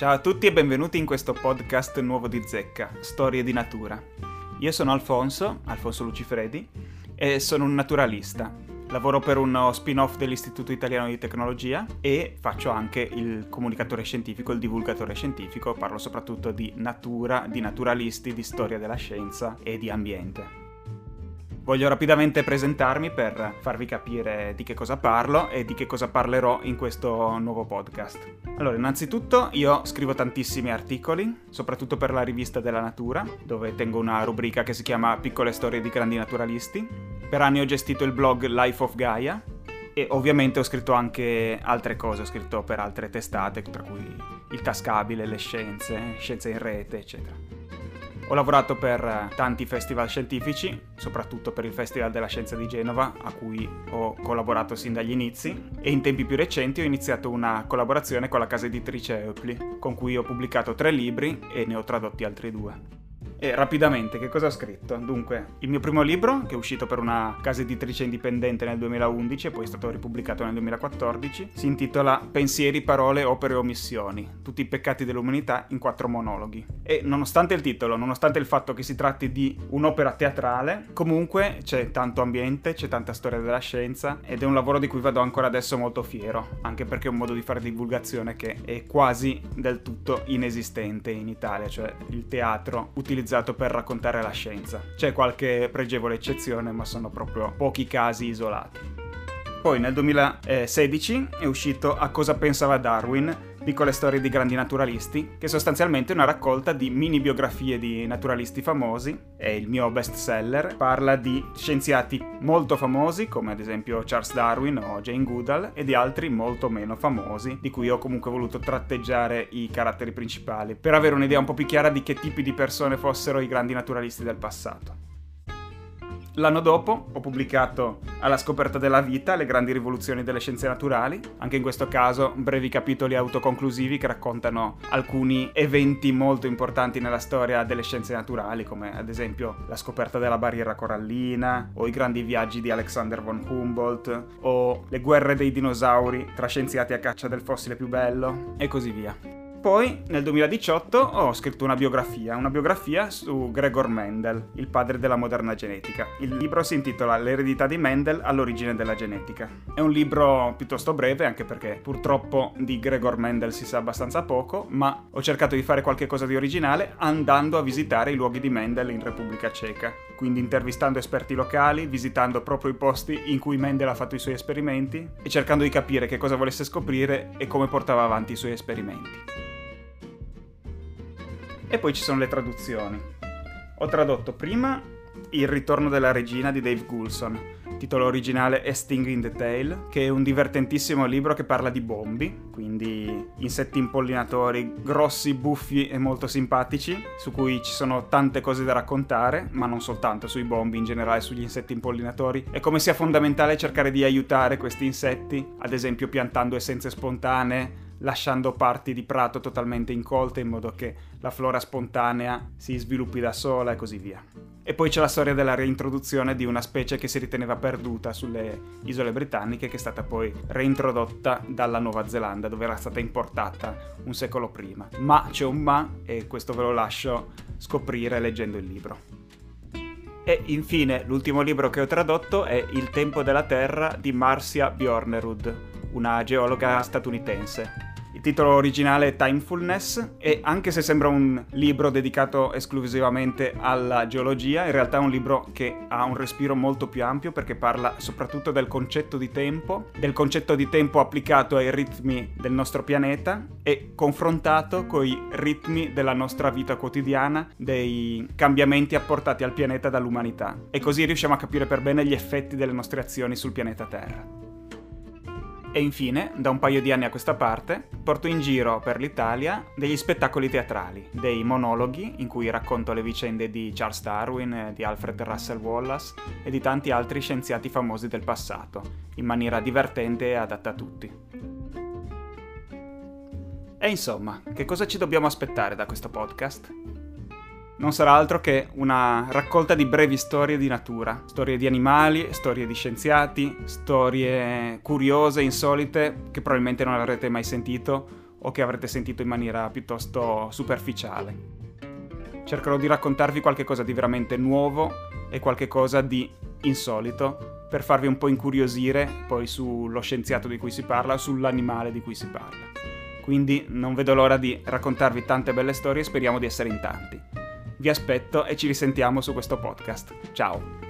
Ciao a tutti e benvenuti in questo podcast nuovo di Zecca, Storie di Natura. Io sono Alfonso, Alfonso Lucifredi, e sono un naturalista. Lavoro per uno spin-off dell'Istituto Italiano di Tecnologia e faccio anche il comunicatore scientifico, il divulgatore scientifico, parlo soprattutto di natura, di naturalisti, di storia della scienza e di ambiente. Voglio rapidamente presentarmi per farvi capire di che cosa parlo e di che cosa parlerò in questo nuovo podcast. Allora, innanzitutto io scrivo tantissimi articoli, soprattutto per la rivista della natura, dove tengo una rubrica che si chiama Piccole storie di grandi naturalisti. Per anni ho gestito il blog Life of Gaia e ovviamente ho scritto anche altre cose, ho scritto per altre testate, tra cui il tascabile, le scienze, scienze in rete, eccetera. Ho lavorato per tanti festival scientifici, soprattutto per il Festival della Scienza di Genova, a cui ho collaborato sin dagli inizi, e in tempi più recenti ho iniziato una collaborazione con la casa editrice Eupli, con cui ho pubblicato tre libri e ne ho tradotti altri due. E rapidamente, che cosa ho scritto? Dunque, il mio primo libro, che è uscito per una casa editrice indipendente nel 2011 e poi è stato ripubblicato nel 2014, si intitola Pensieri, parole, opere e omissioni, tutti i peccati dell'umanità in quattro monologhi. E nonostante il titolo, nonostante il fatto che si tratti di un'opera teatrale, comunque c'è tanto ambiente, c'è tanta storia della scienza ed è un lavoro di cui vado ancora adesso molto fiero, anche perché è un modo di fare divulgazione che è quasi del tutto inesistente in Italia, cioè il teatro utilizzato utilizzato per raccontare la scienza. C'è qualche pregevole eccezione, ma sono proprio pochi casi isolati. Poi nel 2016 è uscito A cosa pensava Darwin, piccole storie di grandi naturalisti, che sostanzialmente è una raccolta di mini biografie di naturalisti famosi, è il mio best seller, parla di scienziati molto famosi, come ad esempio Charles Darwin o Jane Goodall, e di altri molto meno famosi, di cui ho comunque voluto tratteggiare i caratteri principali, per avere un'idea un po' più chiara di che tipi di persone fossero i grandi naturalisti del passato. L'anno dopo ho pubblicato Alla scoperta della vita, le grandi rivoluzioni delle scienze naturali, anche in questo caso brevi capitoli autoconclusivi che raccontano alcuni eventi molto importanti nella storia delle scienze naturali, come ad esempio la scoperta della barriera corallina, o i grandi viaggi di Alexander von Humboldt, o le guerre dei dinosauri tra scienziati a caccia del fossile più bello, e così via. Poi nel 2018 ho scritto una biografia, una biografia su Gregor Mendel, il padre della moderna genetica. Il libro si intitola L'eredità di Mendel all'origine della genetica. È un libro piuttosto breve, anche perché purtroppo di Gregor Mendel si sa abbastanza poco, ma ho cercato di fare qualcosa di originale andando a visitare i luoghi di Mendel in Repubblica Ceca, quindi intervistando esperti locali, visitando proprio i posti in cui Mendel ha fatto i suoi esperimenti e cercando di capire che cosa volesse scoprire e come portava avanti i suoi esperimenti. E poi ci sono le traduzioni. Ho tradotto prima Il ritorno della regina di Dave Goulson, titolo originale è Sting in the Tail, che è un divertentissimo libro che parla di bombi, quindi insetti impollinatori grossi, buffi e molto simpatici, su cui ci sono tante cose da raccontare, ma non soltanto sui bombi, in generale sugli insetti impollinatori, e come sia fondamentale cercare di aiutare questi insetti, ad esempio piantando essenze spontanee, lasciando parti di prato totalmente incolte in modo che la flora spontanea si sviluppi da sola e così via. E poi c'è la storia della reintroduzione di una specie che si riteneva perduta sulle isole britanniche che è stata poi reintrodotta dalla Nuova Zelanda dove era stata importata un secolo prima. Ma c'è un ma e questo ve lo lascio scoprire leggendo il libro. E infine l'ultimo libro che ho tradotto è Il tempo della Terra di Marcia Bjornerud, una geologa statunitense. Il titolo originale è Timefulness e anche se sembra un libro dedicato esclusivamente alla geologia, in realtà è un libro che ha un respiro molto più ampio perché parla soprattutto del concetto di tempo, del concetto di tempo applicato ai ritmi del nostro pianeta e confrontato con i ritmi della nostra vita quotidiana, dei cambiamenti apportati al pianeta dall'umanità. E così riusciamo a capire per bene gli effetti delle nostre azioni sul pianeta Terra. E infine, da un paio di anni a questa parte, porto in giro per l'Italia degli spettacoli teatrali, dei monologhi in cui racconto le vicende di Charles Darwin, di Alfred Russel Wallace e di tanti altri scienziati famosi del passato, in maniera divertente e adatta a tutti. E insomma, che cosa ci dobbiamo aspettare da questo podcast? Non sarà altro che una raccolta di brevi storie di natura, storie di animali, storie di scienziati, storie curiose, insolite, che probabilmente non avrete mai sentito o che avrete sentito in maniera piuttosto superficiale. Cercherò di raccontarvi qualcosa di veramente nuovo e qualcosa di insolito per farvi un po' incuriosire poi sullo scienziato di cui si parla, sull'animale di cui si parla. Quindi non vedo l'ora di raccontarvi tante belle storie e speriamo di essere in tanti. Vi aspetto e ci risentiamo su questo podcast. Ciao!